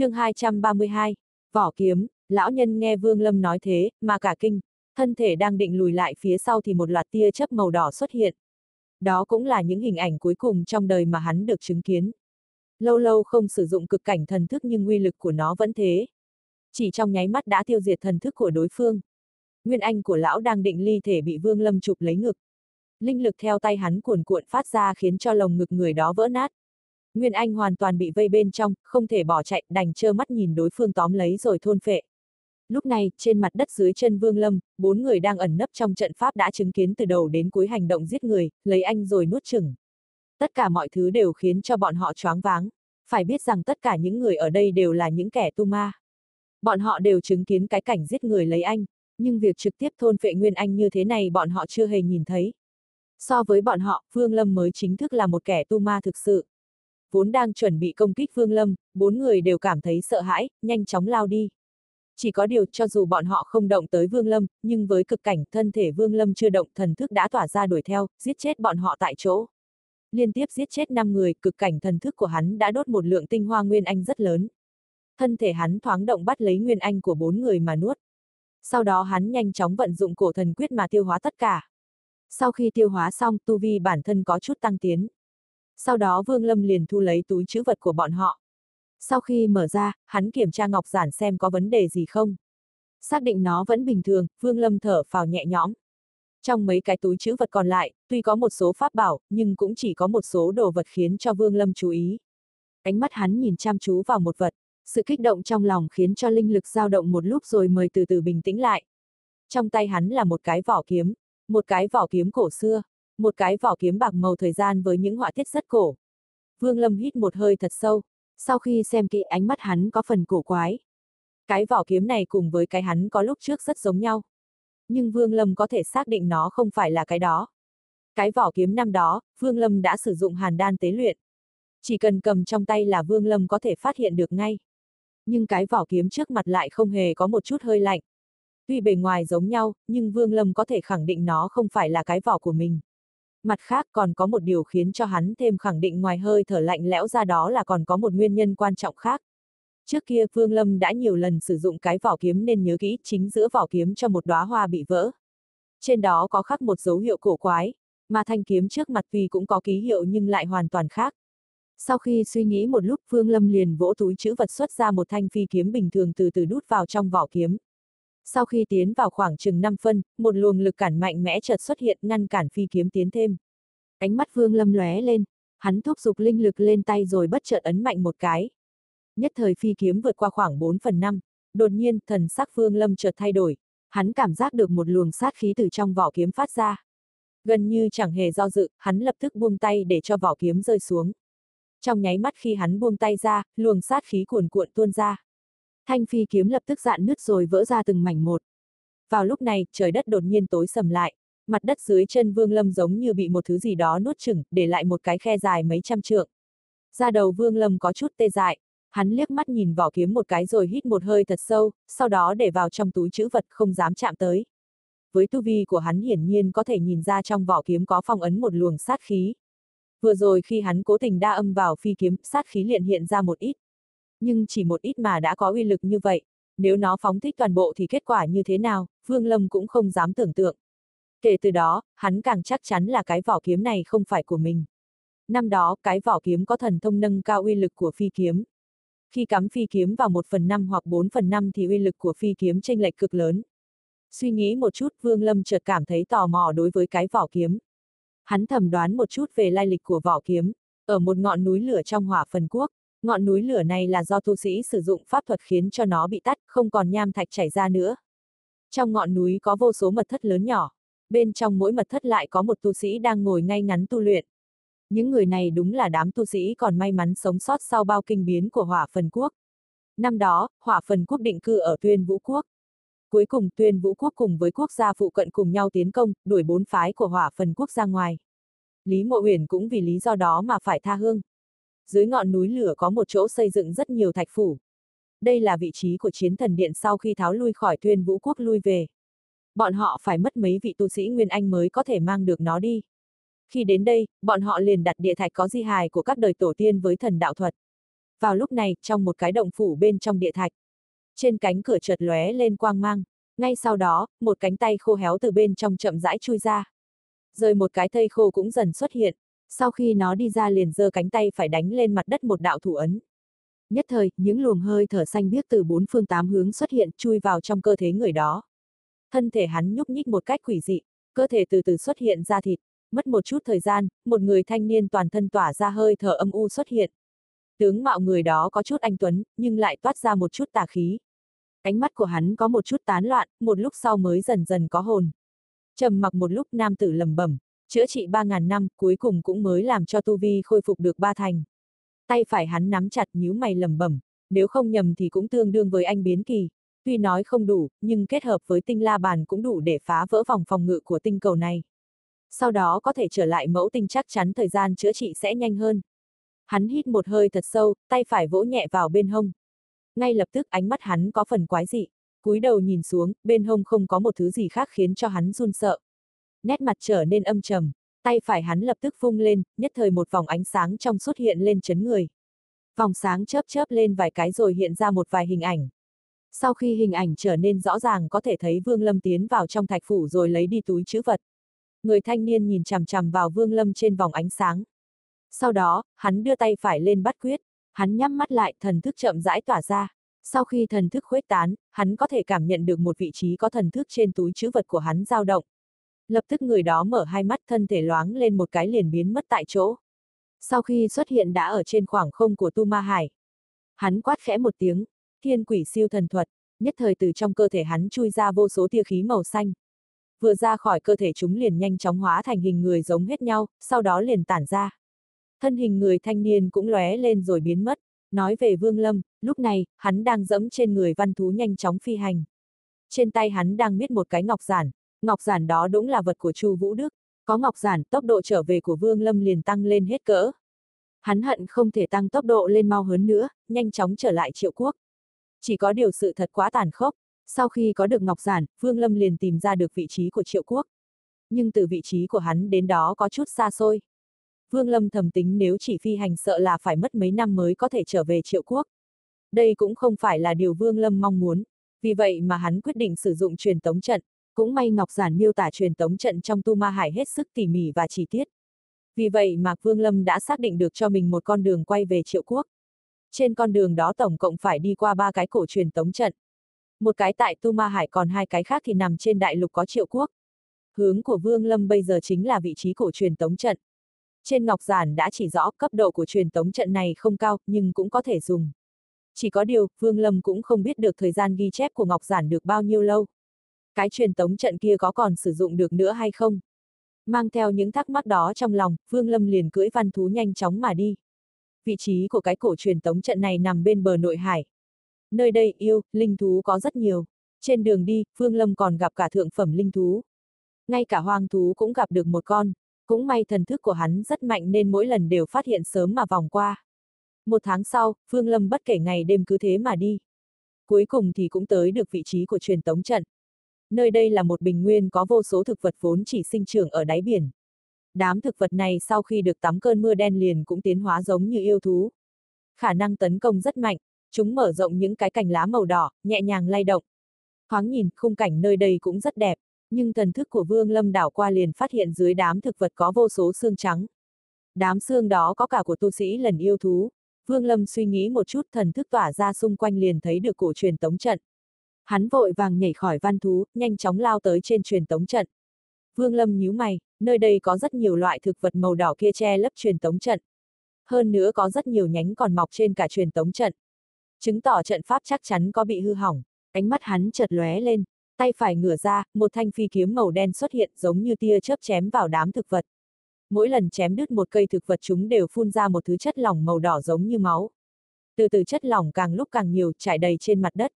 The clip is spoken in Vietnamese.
chương 232, vỏ kiếm, lão nhân nghe Vương Lâm nói thế, mà cả kinh, thân thể đang định lùi lại phía sau thì một loạt tia chớp màu đỏ xuất hiện. Đó cũng là những hình ảnh cuối cùng trong đời mà hắn được chứng kiến. Lâu lâu không sử dụng cực cảnh thần thức nhưng uy lực của nó vẫn thế. Chỉ trong nháy mắt đã tiêu diệt thần thức của đối phương. Nguyên anh của lão đang định ly thể bị Vương Lâm chụp lấy ngực. Linh lực theo tay hắn cuồn cuộn phát ra khiến cho lồng ngực người đó vỡ nát. Nguyên Anh hoàn toàn bị vây bên trong, không thể bỏ chạy, đành trơ mắt nhìn đối phương tóm lấy rồi thôn phệ. Lúc này, trên mặt đất dưới chân Vương Lâm, bốn người đang ẩn nấp trong trận pháp đã chứng kiến từ đầu đến cuối hành động giết người, lấy anh rồi nuốt chửng. Tất cả mọi thứ đều khiến cho bọn họ choáng váng. Phải biết rằng tất cả những người ở đây đều là những kẻ tu ma. Bọn họ đều chứng kiến cái cảnh giết người lấy anh, nhưng việc trực tiếp thôn phệ Nguyên Anh như thế này bọn họ chưa hề nhìn thấy. So với bọn họ, Vương Lâm mới chính thức là một kẻ tu ma thực sự. Vốn đang chuẩn bị công kích Vương Lâm, bốn người đều cảm thấy sợ hãi, nhanh chóng lao đi. Chỉ có điều cho dù bọn họ không động tới Vương Lâm, nhưng với cực cảnh thân thể Vương Lâm chưa động thần thức đã tỏa ra đuổi theo, giết chết bọn họ tại chỗ. Liên tiếp giết chết 5 người, cực cảnh thần thức của hắn đã đốt một lượng tinh hoa Nguyên Anh rất lớn. Thân thể hắn thoáng động bắt lấy Nguyên Anh của bốn người mà nuốt. Sau đó hắn nhanh chóng vận dụng cổ thần quyết mà tiêu hóa tất cả. Sau khi tiêu hóa xong, tu vi bản thân có chút tăng tiến. Sau đó Vương Lâm liền thu lấy túi chữ vật của bọn họ. Sau khi mở ra, hắn kiểm tra ngọc giản xem có vấn đề gì không. Xác định nó vẫn bình thường, Vương Lâm thở phào nhẹ nhõm. Trong mấy cái túi chữ vật còn lại, tuy có một số pháp bảo, nhưng cũng chỉ có một số đồ vật khiến cho Vương Lâm chú ý. Ánh mắt hắn nhìn chăm chú vào một vật, sự kích động trong lòng khiến cho linh lực dao động một lúc rồi mới từ từ bình tĩnh lại. Trong tay hắn là một cái vỏ kiếm, một cái vỏ kiếm cổ xưa, một cái vỏ kiếm bạc màu thời gian với những họa tiết rất cổ. Vương Lâm hít một hơi thật sâu, sau khi xem kỹ ánh mắt hắn có phần cổ quái. Cái vỏ kiếm này cùng với cái hắn có lúc trước rất giống nhau. Nhưng Vương Lâm có thể xác định nó không phải là cái đó. Cái vỏ kiếm năm đó, Vương Lâm đã sử dụng hàn đan tế luyện. Chỉ cần cầm trong tay là Vương Lâm có thể phát hiện được ngay. Nhưng cái vỏ kiếm trước mặt lại không hề có một chút hơi lạnh. Tuy bề ngoài giống nhau, nhưng Vương Lâm có thể khẳng định nó không phải là cái vỏ của mình. Mặt khác còn có một điều khiến cho hắn thêm khẳng định ngoài hơi thở lạnh lẽo ra đó là còn có một nguyên nhân quan trọng khác. Trước kia phương Lâm đã nhiều lần sử dụng cái vỏ kiếm nên nhớ kỹ chính giữa vỏ kiếm cho một đóa hoa bị vỡ. Trên đó có khắc một dấu hiệu cổ quái, mà thanh kiếm trước mặt vì cũng có ký hiệu nhưng lại hoàn toàn khác. Sau khi suy nghĩ một lúc phương Lâm liền vỗ túi chữ vật xuất ra một thanh phi kiếm bình thường từ từ đút vào trong vỏ kiếm. Sau khi tiến vào khoảng chừng 5 phân, một luồng lực cản mạnh mẽ chợt xuất hiện ngăn cản phi kiếm tiến thêm. Ánh mắt Vương Lâm lóe lên, hắn thúc giục linh lực lên tay rồi bất chợt ấn mạnh một cái. Nhất thời phi kiếm vượt qua khoảng 4 phần 5, đột nhiên thần sắc Vương Lâm chợt thay đổi, hắn cảm giác được một luồng sát khí từ trong vỏ kiếm phát ra. Gần như chẳng hề do dự, hắn lập tức buông tay để cho vỏ kiếm rơi xuống. Trong nháy mắt khi hắn buông tay ra, luồng sát khí cuồn cuộn tuôn ra. Thanh phi kiếm lập tức dạn nứt rồi vỡ ra từng mảnh một. Vào lúc này, trời đất đột nhiên tối sầm lại, mặt đất dưới chân Vương Lâm giống như bị một thứ gì đó nuốt chửng, để lại một cái khe dài mấy trăm trượng. Ra đầu Vương Lâm có chút tê dại, hắn liếc mắt nhìn vỏ kiếm một cái rồi hít một hơi thật sâu, sau đó để vào trong túi chữ vật không dám chạm tới. Với tu vi của hắn hiển nhiên có thể nhìn ra trong vỏ kiếm có phong ấn một luồng sát khí. Vừa rồi khi hắn cố tình đa âm vào phi kiếm, sát khí liền hiện ra một ít nhưng chỉ một ít mà đã có uy lực như vậy, nếu nó phóng thích toàn bộ thì kết quả như thế nào, Vương Lâm cũng không dám tưởng tượng. Kể từ đó, hắn càng chắc chắn là cái vỏ kiếm này không phải của mình. Năm đó, cái vỏ kiếm có thần thông nâng cao uy lực của phi kiếm. Khi cắm phi kiếm vào 1 phần 5 hoặc 4 phần 5 thì uy lực của phi kiếm chênh lệch cực lớn. Suy nghĩ một chút Vương Lâm chợt cảm thấy tò mò đối với cái vỏ kiếm. Hắn thầm đoán một chút về lai lịch của vỏ kiếm, ở một ngọn núi lửa trong hỏa phần quốc, Ngọn núi lửa này là do tu sĩ sử dụng pháp thuật khiến cho nó bị tắt, không còn nham thạch chảy ra nữa. Trong ngọn núi có vô số mật thất lớn nhỏ, bên trong mỗi mật thất lại có một tu sĩ đang ngồi ngay ngắn tu luyện. Những người này đúng là đám tu sĩ còn may mắn sống sót sau bao kinh biến của hỏa phần quốc. Năm đó, hỏa phần quốc định cư ở tuyên vũ quốc. Cuối cùng tuyên vũ quốc cùng với quốc gia phụ cận cùng nhau tiến công, đuổi bốn phái của hỏa phần quốc ra ngoài. Lý Mộ Uyển cũng vì lý do đó mà phải tha hương dưới ngọn núi lửa có một chỗ xây dựng rất nhiều thạch phủ. Đây là vị trí của chiến thần điện sau khi tháo lui khỏi tuyên vũ quốc lui về. Bọn họ phải mất mấy vị tu sĩ Nguyên Anh mới có thể mang được nó đi. Khi đến đây, bọn họ liền đặt địa thạch có di hài của các đời tổ tiên với thần đạo thuật. Vào lúc này, trong một cái động phủ bên trong địa thạch, trên cánh cửa chợt lóe lên quang mang, ngay sau đó, một cánh tay khô héo từ bên trong chậm rãi chui ra. Rồi một cái thây khô cũng dần xuất hiện, sau khi nó đi ra liền giơ cánh tay phải đánh lên mặt đất một đạo thủ ấn. Nhất thời, những luồng hơi thở xanh biếc từ bốn phương tám hướng xuất hiện chui vào trong cơ thể người đó. Thân thể hắn nhúc nhích một cách quỷ dị, cơ thể từ từ xuất hiện ra thịt, mất một chút thời gian, một người thanh niên toàn thân tỏa ra hơi thở âm u xuất hiện. Tướng mạo người đó có chút anh tuấn, nhưng lại toát ra một chút tà khí. Ánh mắt của hắn có một chút tán loạn, một lúc sau mới dần dần có hồn. Trầm mặc một lúc nam tử lầm bẩm, chữa trị ba ngàn năm, cuối cùng cũng mới làm cho tu vi khôi phục được ba thành. Tay phải hắn nắm chặt nhíu mày lầm bẩm, nếu không nhầm thì cũng tương đương với anh biến kỳ. Tuy nói không đủ, nhưng kết hợp với tinh la bàn cũng đủ để phá vỡ vòng phòng ngự của tinh cầu này. Sau đó có thể trở lại mẫu tinh chắc chắn thời gian chữa trị sẽ nhanh hơn. Hắn hít một hơi thật sâu, tay phải vỗ nhẹ vào bên hông. Ngay lập tức ánh mắt hắn có phần quái dị, cúi đầu nhìn xuống, bên hông không có một thứ gì khác khiến cho hắn run sợ. Nét mặt trở nên âm trầm, tay phải hắn lập tức vung lên, nhất thời một vòng ánh sáng trong xuất hiện lên chấn người. Vòng sáng chớp chớp lên vài cái rồi hiện ra một vài hình ảnh. Sau khi hình ảnh trở nên rõ ràng có thể thấy Vương Lâm tiến vào trong thạch phủ rồi lấy đi túi chữ vật. Người thanh niên nhìn chằm chằm vào Vương Lâm trên vòng ánh sáng. Sau đó, hắn đưa tay phải lên bắt quyết, hắn nhắm mắt lại, thần thức chậm rãi tỏa ra. Sau khi thần thức khuếch tán, hắn có thể cảm nhận được một vị trí có thần thức trên túi chữ vật của hắn dao động. Lập tức người đó mở hai mắt thân thể loáng lên một cái liền biến mất tại chỗ. Sau khi xuất hiện đã ở trên khoảng không của Tu Ma Hải. Hắn quát khẽ một tiếng, thiên quỷ siêu thần thuật, nhất thời từ trong cơ thể hắn chui ra vô số tia khí màu xanh. Vừa ra khỏi cơ thể chúng liền nhanh chóng hóa thành hình người giống hết nhau, sau đó liền tản ra. Thân hình người thanh niên cũng lóe lên rồi biến mất. Nói về Vương Lâm, lúc này, hắn đang dẫm trên người văn thú nhanh chóng phi hành. Trên tay hắn đang miết một cái ngọc giản, ngọc giản đó đúng là vật của Chu Vũ Đức. Có ngọc giản, tốc độ trở về của Vương Lâm liền tăng lên hết cỡ. Hắn hận không thể tăng tốc độ lên mau hơn nữa, nhanh chóng trở lại triệu quốc. Chỉ có điều sự thật quá tàn khốc, sau khi có được ngọc giản, Vương Lâm liền tìm ra được vị trí của triệu quốc. Nhưng từ vị trí của hắn đến đó có chút xa xôi. Vương Lâm thầm tính nếu chỉ phi hành sợ là phải mất mấy năm mới có thể trở về triệu quốc. Đây cũng không phải là điều Vương Lâm mong muốn, vì vậy mà hắn quyết định sử dụng truyền tống trận, cũng may Ngọc Giản miêu tả truyền tống trận trong Tu Ma Hải hết sức tỉ mỉ và chi tiết. Vì vậy mà Vương Lâm đã xác định được cho mình một con đường quay về triệu quốc. Trên con đường đó tổng cộng phải đi qua ba cái cổ truyền tống trận. Một cái tại Tu Ma Hải còn hai cái khác thì nằm trên đại lục có triệu quốc. Hướng của Vương Lâm bây giờ chính là vị trí cổ truyền tống trận. Trên ngọc giản đã chỉ rõ cấp độ của truyền tống trận này không cao, nhưng cũng có thể dùng. Chỉ có điều, Vương Lâm cũng không biết được thời gian ghi chép của ngọc giản được bao nhiêu lâu. Cái truyền tống trận kia có còn sử dụng được nữa hay không? Mang theo những thắc mắc đó trong lòng, Vương Lâm liền cưỡi văn thú nhanh chóng mà đi. Vị trí của cái cổ truyền tống trận này nằm bên bờ nội hải. Nơi đây yêu, linh thú có rất nhiều. Trên đường đi, Vương Lâm còn gặp cả thượng phẩm linh thú. Ngay cả hoang thú cũng gặp được một con. Cũng may thần thức của hắn rất mạnh nên mỗi lần đều phát hiện sớm mà vòng qua. Một tháng sau, vương Lâm bất kể ngày đêm cứ thế mà đi. Cuối cùng thì cũng tới được vị trí của truyền tống trận. Nơi đây là một bình nguyên có vô số thực vật vốn chỉ sinh trưởng ở đáy biển. Đám thực vật này sau khi được tắm cơn mưa đen liền cũng tiến hóa giống như yêu thú. Khả năng tấn công rất mạnh, chúng mở rộng những cái cành lá màu đỏ, nhẹ nhàng lay động. Thoáng nhìn, khung cảnh nơi đây cũng rất đẹp nhưng thần thức của Vương Lâm đảo qua liền phát hiện dưới đám thực vật có vô số xương trắng. Đám xương đó có cả của tu sĩ lần yêu thú. Vương Lâm suy nghĩ một chút thần thức tỏa ra xung quanh liền thấy được cổ truyền tống trận. Hắn vội vàng nhảy khỏi văn thú, nhanh chóng lao tới trên truyền tống trận. Vương Lâm nhíu mày, nơi đây có rất nhiều loại thực vật màu đỏ kia che lấp truyền tống trận. Hơn nữa có rất nhiều nhánh còn mọc trên cả truyền tống trận. Chứng tỏ trận pháp chắc chắn có bị hư hỏng. Ánh mắt hắn chợt lóe lên, Tay phải ngửa ra, một thanh phi kiếm màu đen xuất hiện giống như tia chớp chém vào đám thực vật. Mỗi lần chém đứt một cây thực vật chúng đều phun ra một thứ chất lỏng màu đỏ giống như máu. Từ từ chất lỏng càng lúc càng nhiều trải đầy trên mặt đất.